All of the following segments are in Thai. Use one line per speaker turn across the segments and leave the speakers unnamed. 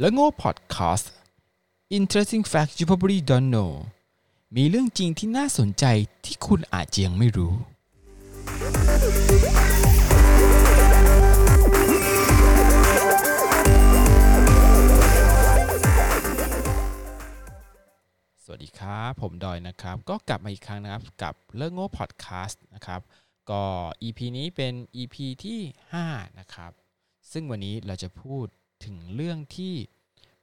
และโง่ Podcast Interesting Facts You Probably Don't Know มีเรื่องจริงที่น่าสนใจที่คุณอาจจะยังไม่รู้ สวัสดีครับ ผมดอยนะครับ ก็กลับมาอีกครั้งนะครับ กับเรื่องโง่พอดแคสต์นะครับ ก็ EP นี้เป็น EP ที่ 5 นะครับ ซึ่งวันนี้เราจะพูด ถึงเรื่องที่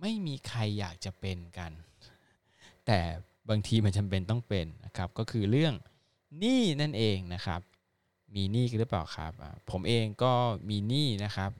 ไม่มีใครอยากจะเป็นกัน แต่บางทีมันจำเป็นต้องเป็นนะครับ ก็คือเรื่องหนี้นั่นเองนะครับ มีหนี้หรือเปล่าครับ ผมเองก็มีหนี้นะครับ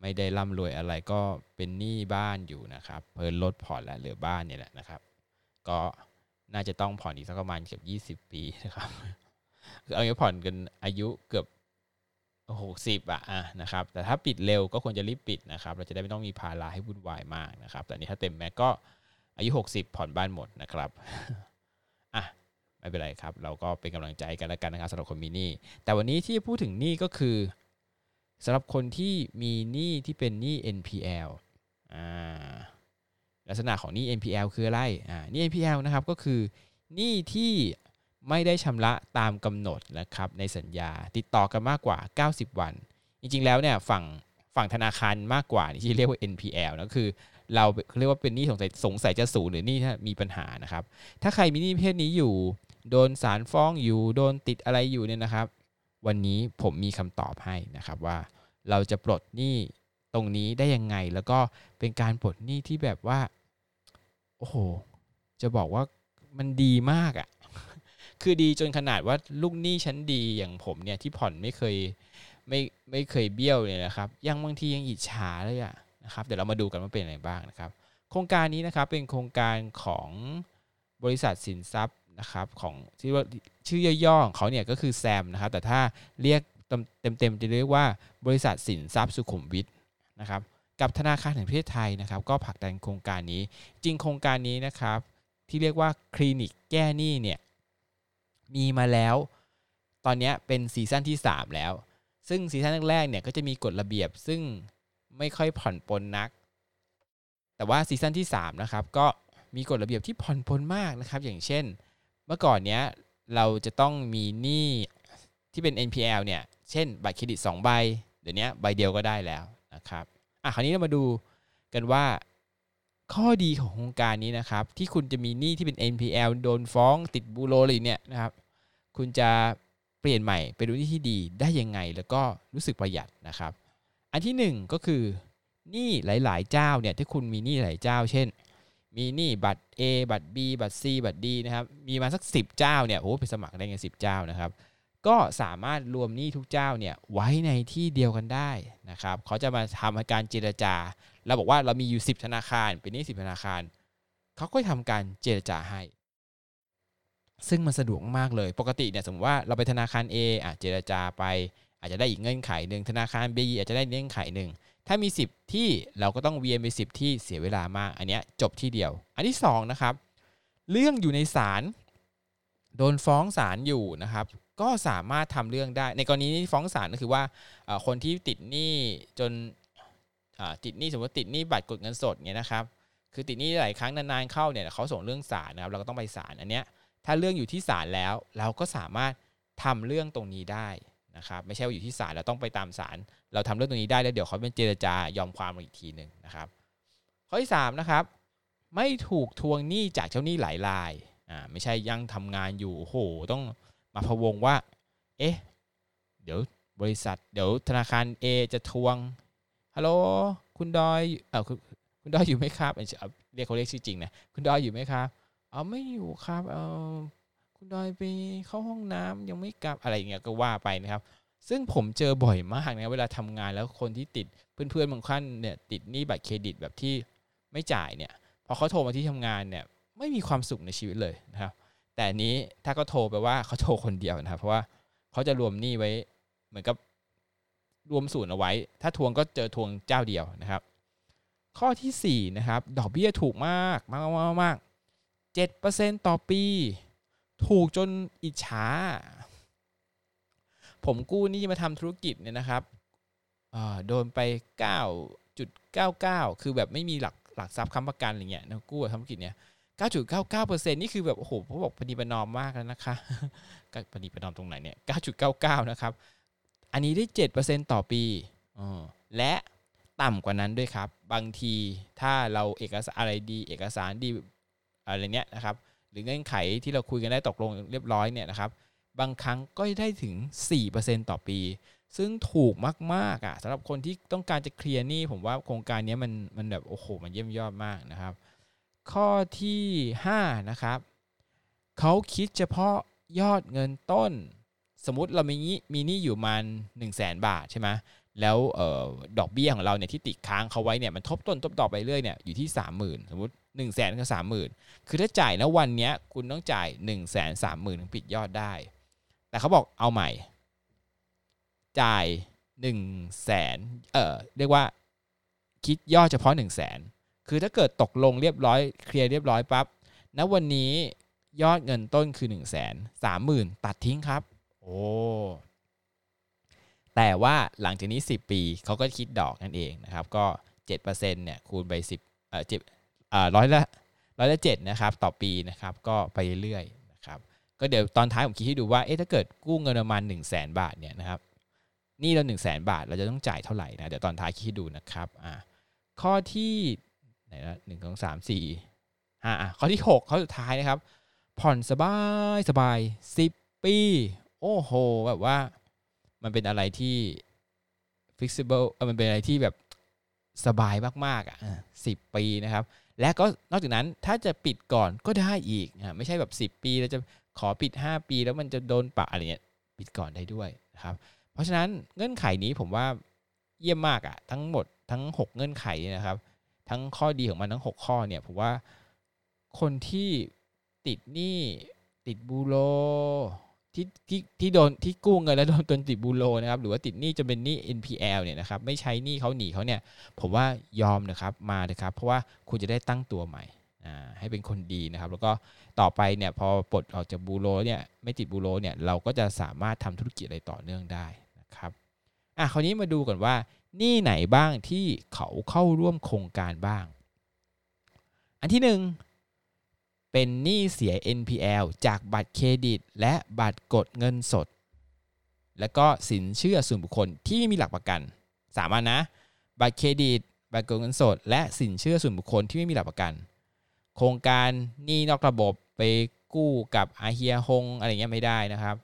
ไม่ได้ร่ำรวยอะไรก็เป็นหนี้บ้านอยู่นะครับเพิ่นลดผ่อนแล้วเหลือบ้านเนี่ยแหละนะครับ ก็น่าจะต้องผ่อนอีกสักประมาณเกือบ20 ปีนะครับคือเอางี้ผ่อนกันอายุเกือบ หกสิบอะนะครับแต่ถ้าปิดเร็วก็ควรจะรีบปิดนะครับ เราจะได้ไม่ต้องมีภาระให้วุ่นวายมากนะครับ แต่นี้ถ้าเต็มแม็กก็อายุ 60 ผ่อนบ้านหมดนะครับอะไม่เป็นไรครับ เราก็เป็นกำลังใจกันแล้วกันนะครับสำหรับคนมีหนี้แต่วันนี้ที่จะพูดถึงหนี้ก็คือสำหรับคนที่มีหนี้ที่เป็นหนี้ NPL อ่าลักษณะของหนี้ NPL คืออะไรอ่าหนี้ NPL นะครับก็คือหนี้ที่ ไม่ได้ชำระตามกำหนดนะครับในสัญญาติดต่อกันมากกว่า 90 วัน จริงๆแล้วเนี่ยฝั่งฝั่งธนาคารมากกว่าที่เรียกว่า NPL นะคือ เราเรียกว่าเป็นหนี้สงสัยสงสัยจะสูญหรือหนี้มีปัญหานะครับ ถ้าใครมีหนี้ประเภทนี้อยู่ โดนศาลฟ้องอยู่โดนติดอะไรอยู่เนี่ยนะครับ วันนี้ผมมีคำตอบให้นะครับว่า เราจะปลดหนี้ตรงนี้ได้ยังไง แล้วก็เป็นการปลดหนี้ที่แบบว่า โอ้โห จะบอกว่ามันดีมากอะ่ะ คือดีจนขนาดว่าลูกหนี้ชั้นดีอย่างผมเนี่ยที่ผ่อนไม่เคยไม่ไม่เคยเบี้ยวเลยนะครับ ยังบางทียังอิจฉาเลยอะนะครับเดี๋ยวเรามาดูกันว่าเป็นอะไรบ้างนะครับ โครงการนี้นะครับเป็นโครงการของบริษัทสินทรัพย์นะครับของที่ว่าชื่อย่อๆของเขาเนี่ยก็คือแซมนะครับ แต่ถ้าเรียกเต็มๆจะเรียกว่าบริษัทสินทรัพย์สุขุมวิทนะครับกับธนาคารแห่งประเทศไทยนะครับ ก็ผลักดันโครงการนี้ จริงโครงการนี้นะครับ ที่เรียกว่าคลินิกแก้หนี้เนี่ย มีมาแล้ว ตอนนี้เป็นซีซั่นที่ 3 แล้ว ซึ่งซีซั่นแรกๆเนี่ยก็จะมีกฎระเบียบซึ่งไม่ค่อยผ่อนปลนนัก แต่ว่าซีซั่นที่3นะครับก็มีกฎระเบียบที่ผ่อนปลนมากนะครับ อย่างเช่น เมื่อก่อนเนี้ยเราจะต้องมีหนี้ที่เป็น NPL เนี่ย เช่น บัตรเครดิต2ใบ เดี๋ยวนี้ใบเดียวก็ได้แล้วนะครับ อะ คราวนี้เรามาดูกันว่า ข้อดีของโครงการนี้นะครับ ที่คุณจะมีหนี้ที่เป็น NPL โดนฟ้องติดบูโรอะไรเนี่ยนะครับ คุณจะเปลี่ยนใหม่ไปดูหนี้ที่ดีได้ยังไง แล้วก็รู้สึกประหยัดนะครับ อันที่หนึ่งก็คือหนี้หลาย ๆ เจ้าเนี่ยที่คุณมีหนี้หลายเจ้า เช่น มีหนี้บัตร A บัตร B บัตร C บัตร D นะครับมีมาสัก 10 เจ้าเนี่ยโอ้ไปสมัครได้ไงสิเจ้านะครับก็สามารถรวมหนี้ทุกเจ้าเนี่ยไว้ในที่เดียวกันได้นะครับเขาจะมาทำการเจรจา เราบอกว่าเรามีอยู่10ธนาคาร เป็นนี้10ธนาคาร เขาก็ทำการเจรจาให้ ซึ่งมันสะดวกมากเลย ปกติเนี่ยสมมติว่าเราไปธนาคาร A อะเจรจาไป อาจจะได้อีกเงื่อนไขหนึ่งธนาคาร B อาจจะได้เงื่อนไขหนึ่งถ้ามี 10 ที่เราก็ต้องเวียนไป 10 ที่เสียเวลามาก อันนี้จบที่เดียว อันที่2นะครับ เรื่องอยู่ในศาลโดนฟ้องศาลอยู่นะครับ ก็สามารถทำเรื่องได้ ในกรณีที่ฟ้องศาลก็คือว่าคนที่ติดหนี้จน ติดหนี้สมมติติดหนี้บัตรกดเงินสดเงี้ยนะครับ คือติดหนี้หลายครั้งนานๆเข้าเนี่ยเขาส่งเรื่องศาลนะครับเราก็ต้องไปศาลอันเนี้ยถ้าเรื่องอยู่ที่ศาลแล้วเราก็สามารถทำเรื่องตรงนี้ได้นะครับไม่ใช่ว่าอยู่ที่ศาลเราต้องไปตามศาลเราทำเรื่องตรงนี้ได้แล้วเดี๋ยวเขาเป็นเจรจายอมความอีกทีหนึ่งนะครับ ข้อที่3นะครับไม่ถูกทวงหนี้จากเจ้าหนี้หลายรายอ่าไม่ใช่ยังทำงานอยู่โอ้โหต้องมาพะวงว่า เอ๊ะ เดี๋ยวบริษัท เดี๋ยวธนาคาร A จะทวง ฮัลโหลคุณดอยเออคุณดอยอยู่ไหมครับเรียกเขาเรียกชื่อจริงนะคุณดอยอยู่ไหมครับอ๋อไม่อยู่ครับเออคุณดอยไปเข้าห้องน้ำยังไม่กลับอะไรอย่างเงี้ยก็ว่าไปนะครับ ซึ่งผมเจอบ่อยมากนะเวลาทำงานแล้วคนที่ติดเพื่อนๆบางท่านเนี่ยติดหนี้บัตรเครดิตแบบที่ไม่จ่ายเนี่ยพอเขาโทรมาที่ทำงานเนี่ยไม่มีความสุขในชีวิตเลยนะครับ แต่นี้ถ้าก็โทรไปว่าเขาโทรคนเดียวนะครับ เพราะว่าเขาจะรวมหนี้ไว้ เหมือนกับ รวมศูนย์เอาไว้ ถ้าทวงก็เจอทวงเจ้าเดียวนะครับ ข้อที่4นะครับดอกเบี้ยถูกมากมากมากมากเจ็ดเปอร์เซ็นต่อปี ถูกจนอิจฉา ผมกู้หนี้มาทำธุรกิจเนี่ยนะครับโดนไป 9.99 คือแบบไม่มีหลักหลักทรัพย์ค้ำประกันอะไรเงี้ยนะกู้กับธุรกิจเนี่ย9.99%นี่คือแบบโอ้โหเขาบอกปฏิบันอมมากแล้วนะคะปฏิบันอมตรงไหนเนี่ย 9.99 นะครับ อันนี้ได้ 7%ต่อปีอและต่ำกว่านั้นด้วยครับ บางทีถ้าเราเอกสารอะไรดี เอกสารดีอะไรเนี้ยนะครับ หรือเงื่อนไขที่เราคุยกันได้ตกลงเรียบร้อยเนี่ยนะครับ บางครั้งก็ได้ถึง 4%ต่อปี ซึ่งถูกมากๆอะสำหรับคนที่ต้องการจะเคลียร์หนี้ผมว่าโครงการนี้มันมันแบบโอ้โห มันเยี่ยมยอดมากนะครับ ข้อที่ 5 นะครับเขาคิดเฉพาะยอดเงินต้น สมมติเรามีมีหนี้อยู่มัน1 0 0 0 0แบาทใช่ไหมแล้วออดอกเบี้ยของเราเนี่ยที่ติดค้างเขาไว้เนี่ยมันทบต้นทบดอกไปเรื่อยเนี่ยอยู่ที่ 30,000 สมมติ1นึ่งแสนกับสามหมื่นคือถ้าจ่ายนะวันนี้คุณต้องจ่าย1นึ่งแสนสามหมื่นถึงปิดยอดได้ แต่เขาบอกเอาใหม่ จ่าย1นึ่งแสนเออเรียกว่าคิดยอดเฉพาะ1นึ่งแสนคือถ้าเกิดตกลงเรียบร้อยเคลียร์เรียบร้อยปั๊บณวันนี้ยอดเงินต้นคือ1นึ่งแสนสามหมื่นตัดทิ้งครับ แต่ว่าหลังจากนี้ 10 ปีเขาก็คิดดอกนั่นเองนะครับ ก็ 7%เนี่ยคูณไป 10เอ่อเจ็ดอ่าร้อยละร้อยละเจ็ดนะครับต่อปีนะครับ ก็ไปเรื่อยๆนะครับ ก็เดี๋ยวตอนท้ายผมคิดให้ดูว่าเอ๊ะถ้าเกิดกู้เงินประมาณ 1 0 0 0 0แบาทเนี่ยนะครับนี่เรา1 0 0 0 0แบาท เราจะต้องจ่ายเท่าไหร่นะเดี๋ยวตอนท้ายคิดให้ดูนะครับอ่าข้อที่ไหนละหนึ่งสองสามสี่ห้าข้อที่ 6 ข้อสุดท้ายนะครับ ผ่อนสบายสบาย 10 ปี โอ้โหแบบว่ามันเป็นอะไรที่ flexible มันเป็นอะไรที่แบบสบายมากๆอะสิบปีนะครับ และก็นอกจากนั้นถ้าจะปิดก่อนก็ได้อีกนะไม่ใช่แบบ 10 ปีแล้วจะขอปิด 5 ปี แล้วมันจะโดนปะอะไรเงี้ยปิดก่อนได้ด้วยนะครับ เพราะฉะนั้นเงื่อนไขนี้ผมว่าเยี่ยมมากอะทั้งหมดทั้ง 6 เงื่อนไขนะครับ ทั้งข้อดีของมันทั้ง 6 ข้อเนี่ยผมว่าคนที่ติดหนี้ติดบูโร ที่ที่ที่โดนที่กู้เงินแล้วโดนตนติดบูโรนะครับ หรือว่าติดหนี้จะเป็นหนี้ NPL เนี่ยนะครับ ไม่ใช้หนี้เขาหนีเขาเนี่ย ผมว่ายอมนะครับมาเลยครับ เพราะว่าคุณจะได้ตั้งตัวใหม่อ่าให้เป็นคนดีนะครับ แล้วก็ต่อไปเนี่ยพอปลดออกจากบูโรเนี่ยไม่ติดบูโรเนี่ยเราก็จะสามารถทำธุรกิจอะไรต่อเนื่องได้นะครับอะคราวนี้มาดูก่อนว่าหนี้ไหนบ้างที่เขาเข้าร่วมโครงการบ้าง อันที่หนึ่ง เป็นหนี้เสีย NPL จากบัตรเครดิต และบัตรกดเงินสด และก็สินเชื่อส่วนบุคคลที่ไม่มีหลักประกันสามารถนะ บัตรเครดิต บัตรกดเงินสด และสินเชื่อส่วนบุคคลที่ไม่มีหลักประกัน โครงการหนี้นอกระบบไปกู้กับอาเฮียฮงอะไรเงี้ยไม่ได้นะครับ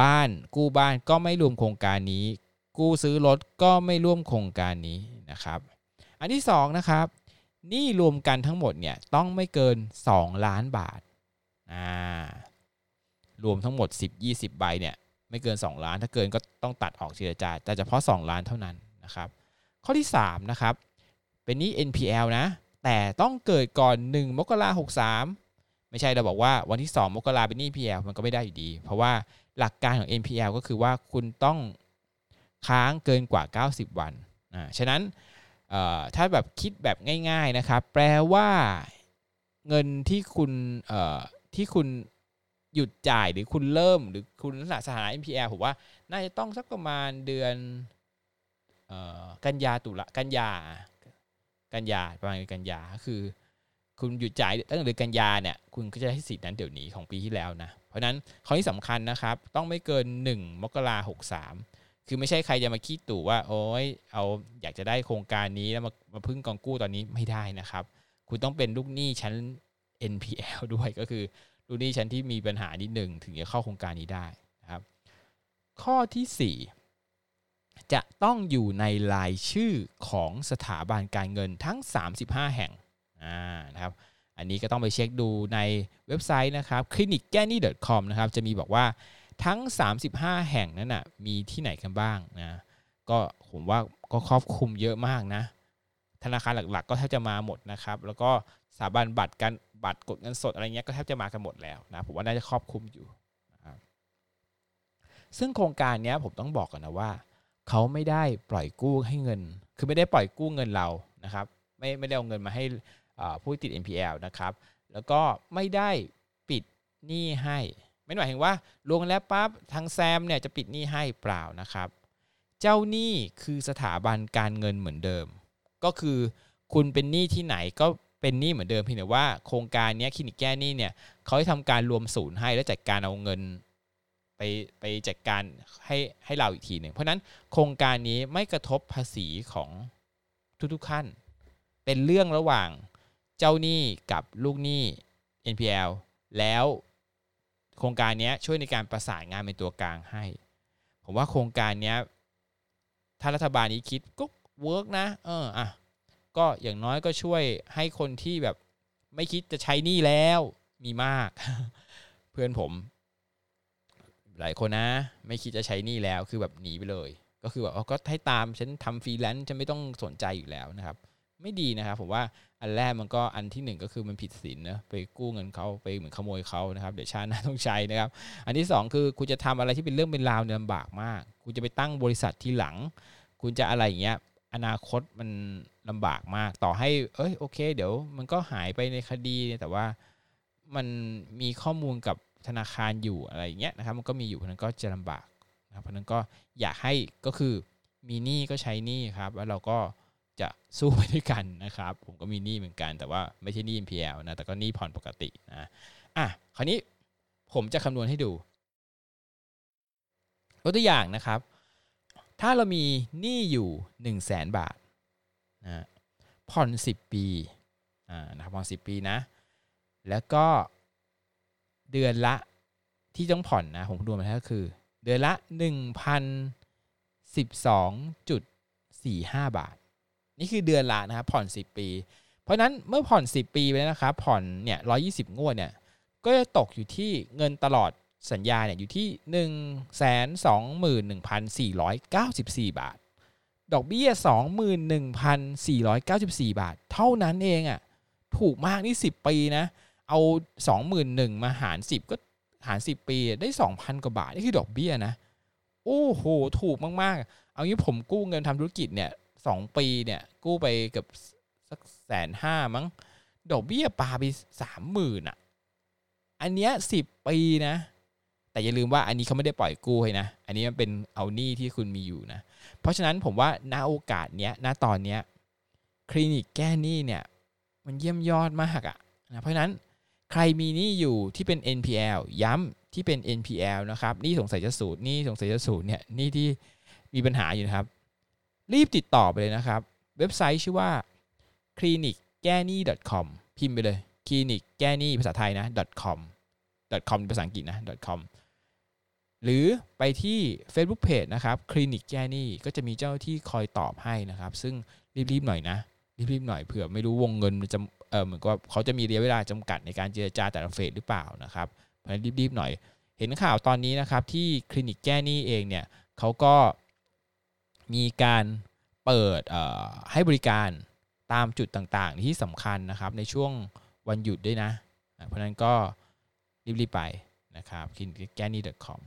บ้านกู้บ้านก็ไม่รวมโครงการนี้ กู้ซื้อรถก็ไม่ร่วมโครงการนี้นะครับ อันที่2นะครับ นี่รวมกันทั้งหมดเนี่ยต้องไม่เกิน 2 ล้านบาทอ่ารวมทั้งหมด 10 20 ใบเนี่ยไม่เกิน 2 ล้านถ้าเกินก็ต้องตัดออกเจรจาแต่เฉพาะ 2 ล้านเท่านั้นนะครับ ข้อที่ 3 นะครับ เป็นนี้ NPL นะ แต่ต้องเกิดก่อน 1 มกราหกสามไม่ใช่เราบอกว่าวันที่ 2 มกราเป็นนี้ NPL มันก็ไม่ได้อยู่ดี เพราะว่าหลักการของ NPL ก็คือว่าคุณต้องค้างเกินกว่า 90 วันอ่าฉะนั้น ถ้าแบบคิดแบบง่าย ๆนะครับ แปลว่าเงินที่คุณที่คุณหยุดจ่ายหรือคุณเริ่มหรือคุณลักษณะสถานะ NPL ผมว่าน่าจะต้องสักประมาณเดือนกันยาตุลากันยากันยาประมาณกันยาคือ คุณหยุดจ่ายตั้งแต่เดือนกันยาเนี่ยคุณก็จะได้สิทธิ์นั้นเดี๋ยวนี้ของปีที่แล้วนะ เพราะนั้นข้อที่สำคัญนะครับ ต้องไม่เกิน 1 มกราหกสาม คือไม่ใช่ใครจะมาคิดตู่ว่าโอ้ยเอาอยากจะได้โครงการนี้แล้วมามาพึ่งกองกู้ตอนนี้ไม่ได้นะครับ คุณต้องเป็นลูกหนี้ชั้น NPL ด้วยก็คือลูกหนี้ชั้นที่มีปัญหานิดหนึ่งถึงจะเข้าโครงการนี้ได้นะครับ ข้อที่ 4 จะต้องอยู่ในรายชื่อของสถาบันการเงินทั้ง 35 แห่งอ่านะครับอันนี้ก็ต้องไปเช็คดูในเว็บไซต์นะครับ clinicganny.com นะครับจะมีบอกว่า ทั้ง 35 แห่งนั้นนะมีที่ไหนกันบ้างนะก็ผมว่าก็ครอบคลุมเยอะมากนะ ธนาคารหลักๆ ก็แทบจะมาหมดนะครับ แล้วก็สถาบันบัตรการบัตรกดเงินสดอะไรเงี้ยก็แทบจะมากันหมดแล้วนะผมว่าน่าจะครอบคลุมอยู่นะครับซึ่งโครงการนี้ผมต้องบอกก่อนนะว่า เขาไม่ได้ปล่อยกู้ให้เงิน คือไม่ได้ปล่อยกู้เงินเรานะครับ ไม่ไม่ได้เอาเงินมาให้ผู้ติด NPL นะครับ แล้วก็ไม่ได้ปิดหนี้ให้ ไม่หมายถึงว่าลงแล้วปั๊บทางแซมเนี่ยจะปิดหนี้ให้เปล่านะครับ เจ้าหนี้คือสถาบันการเงินเหมือนเดิม ก็คือคุณเป็นหนี้ที่ไหนก็เป็นหนี้เหมือนเดิมเพียงแต่ว่าโครงการนี้คลินิกแก้หนี้เนี่ยเขาให้ทำการรวมศูนย์ให้แล้วจัดการเอาเงินไปไปจัดการให้ให้เราอีกทีหนึ่งเพราะนั้นโครงการนี้ไม่กระทบภาษีของทุกๆขั้น เป็นเรื่องระหว่างเจ้าหนี้กับลูกหนี้ NPL แล้ว โครงการนี้ช่วยในการประสานงานเป็นตัวกลางให้ ผมว่าโครงการนี้ถ้ารัฐบาลนี้คิดก็เวิร์กนะ เอออะก็อย่างน้อยก็ช่วยให้คนที่แบบไม่คิดจะใช้นี้แล้วมีมาก เพื่อนผม หลายคนนะ ไม่คิดจะใช้นี้แล้วคือแบบหนีไปเลย ก็คือแบบก็ให้ตามฉันทำฟรีแลนซ์ฉันไม่ต้องสนใจอยู่แล้วนะครับ ไม่ดีนะครับผมว่าอันแรกมันก็อันที่หนึ่งก็คือมันผิดศีลนะไปกู้เงินเขาไปเหมือนขโมยเขานะครับเดี๋ยวชาติหน้าต้องใช้นะครับ อันที่สองคือคุณจะทำอะไรที่เป็นเรื่องเป็นราวเนี่ยลำบากมาก คุณจะไปตั้งบริษัทที่หลัง คุณจะอะไรอย่างเงี้ยอนาคตมันลำบากมากต่อให้ เอ้ยโอเค เดี๋ยวมันก็หายไปในคดีแต่ว่ามันมีข้อมูลกับธนาคารอยู่อะไรอย่างเงี้ยนะครับมันก็มีอยู่เพราะนั้นก็จะลำบากนะเพราะนั้นก็อยากให้ก็คือมีหนี้ก็ใช้หนี้ครับแล้วเราก็ จะสู้ไปด้วยกันนะครับ ผมก็มีหนี้เหมือนกัน แต่ว่าไม่ใช่หนี้ NPL นะ แต่ก็หนี้ผ่อนปกตินะอะคราวนี้ผมจะคำนวณให้ดูยกตัวอย่างนะครับ ถ้าเรามีหนี้อยู่ 1 0 0 0 0แสนบาทนะผ่อน 10 ปีอ่านะครับผ่อน 10 ปีนะ แล้วก็เดือนละที่ต้องผ่อนนะ ผมดูมาแล้วคือ เดือนละ 1,012.45 บาท นี่คือเดือนละนะครับผ่อน 10 ปี เพราะนั้นเมื่อผ่อน 10 ปีไปแล้วนะครับผ่อนเนี่ย120งวดเนี่ยก็จะตกอยู่ที่เงินตลอดสัญญาเนี่ยอยู่ที่121,494บาท ดอกเบี้ย21,494บาท เท่านั้นเองอะ่ะถูกมากนี่10ปีนะ เอา21,000มาหาร10ก็หาร10ปีได้2,000กว่าบาท นี่คือดอกเบี้ยนะ โอ้โห ถูกมากๆ เอางี้ผมกู้เงินทำธุรกิจเนี่ย สองปีเนี่ย กู้ไปเกือบสักแสนห้ามั้ง ดอกเบี้ยปาไปสามหมื่นอะ อันเนี้ยสิบปีนะ แต่อย่าลืมว่าอันนี้เขาไม่ได้ปล่อยกู้ให้นะ อันนี้มันเป็นเอาหนี้ที่คุณมีอยู่นะ เพราะฉะนั้นผมว่าณโอกาสเนี้ยณตอนเนี้ยคลินิกแก้หนี้เนี่ยมันเยี่ยมยอดมากอะนะเพราะฉะนั้นใครมีหนี้อยู่ที่เป็น NPL ย้ำที่เป็น NPL นะครับหนี้สงสัยจะสูตรหนี้สงสัยจะสูตรเนี่ยหนี้ที่มีปัญหาอยู่นะครับ รีบติดต่อไปเลยนะครับ เว็บไซต์ชื่อว่า clinic แก้นี้ .com พิมพ์ไปเลย clinic แก้นี้ภาษาไทยนะ .com .com ภาษาอังกฤษนะ .com หรือไปที่ Facebook Page นะครับคลินิกแก้นี้ก็จะมีเจ้าที่คอยตอบให้นะครับ ซึ่งรีบๆหน่อยนะ รีบๆหน่อยเผื่อไม่รู้วงเงินจะเออเหมือนกับเขาจะมีระยะเวลาจำกัดในการเจรจาแต่ละเฟสหรือเปล่านะครับเพราะฉะนั้นรีบๆหน่อย เห็นข่าวตอนนี้นะครับที่คลินิกแก้หนี้เองเนี่ยเขาก็ มีการเปิดให้บริการตามจุดต่างๆ ที่สำคัญนะครับในช่วงวันหยุดด้วยนะ เพราะนั้นก็รีบๆไปนะครับ k i n i c g a n y c o m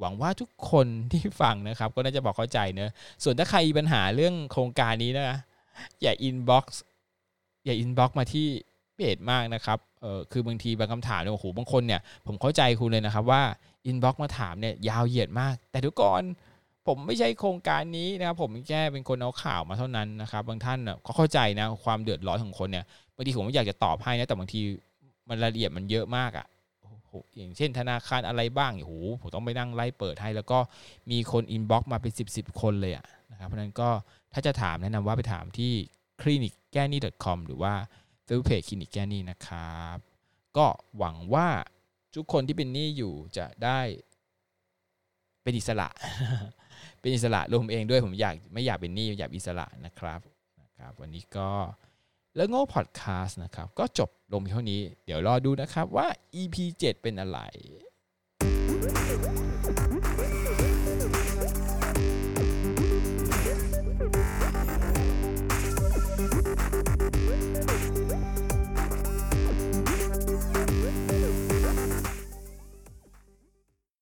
หวังว่าทุกคนที่ฟังนะครับ ก็น่าจะบอกเข้าใจเนอะส่วนถ้าใครมีปัญหาเรื่องโครงการนี้นะอย่า inbox อย่า inbox มาที่เพจมากนะครับเออคือบางทีบางคำถามเนี่ยโอ้โหบางคนเนี่ยผมเข้าใจคุณเลยนะครับว่า inbox มาถามเนี่ยยาวเหยียดมาก แต่ทุกคน ผมไม่ใช่โครงการนี้นะครับผมแค่เป็นคนเอาข่าวมาเท่านั้นนะครับบางท่านก็เข้าใจนะความเดือดร้อนของคนเนี่ยบางทีผมไม่อยากจะตอบให้นะแต่บางทีมันรายละเอียดมันเยอะมากอะ่ะอย่างเช่นธนาคารอะไรบ้างโอ้โหผมต้องไปนั่งไล่เปิดให้ แล้วก็มีคน inbox มาเป็น 10 คนเลยอะนะครับเพราะนั้นก็ถ้าจะถามแนะนำว่าไปถามที่คลินิกแก้หนี้ .com หรือว่าเฟซบุ๊กเพจคลินิกแก้นี่นะครับก็หวังว่าทุกคนที่เป็นหนี้อยู่จะได้เป็นอิสระ เป็นอิสระรวมเองด้วยผมอยากไม่อยากเป็นหนี้อยากอิสระนะครับนะครับ วันนี้ก็แล้วโง่พอดแคสต์นะครับ ก็จบลงเท่านี้ เดี๋ยวรอดูนะครับว่า EP 7 เป็นอะไร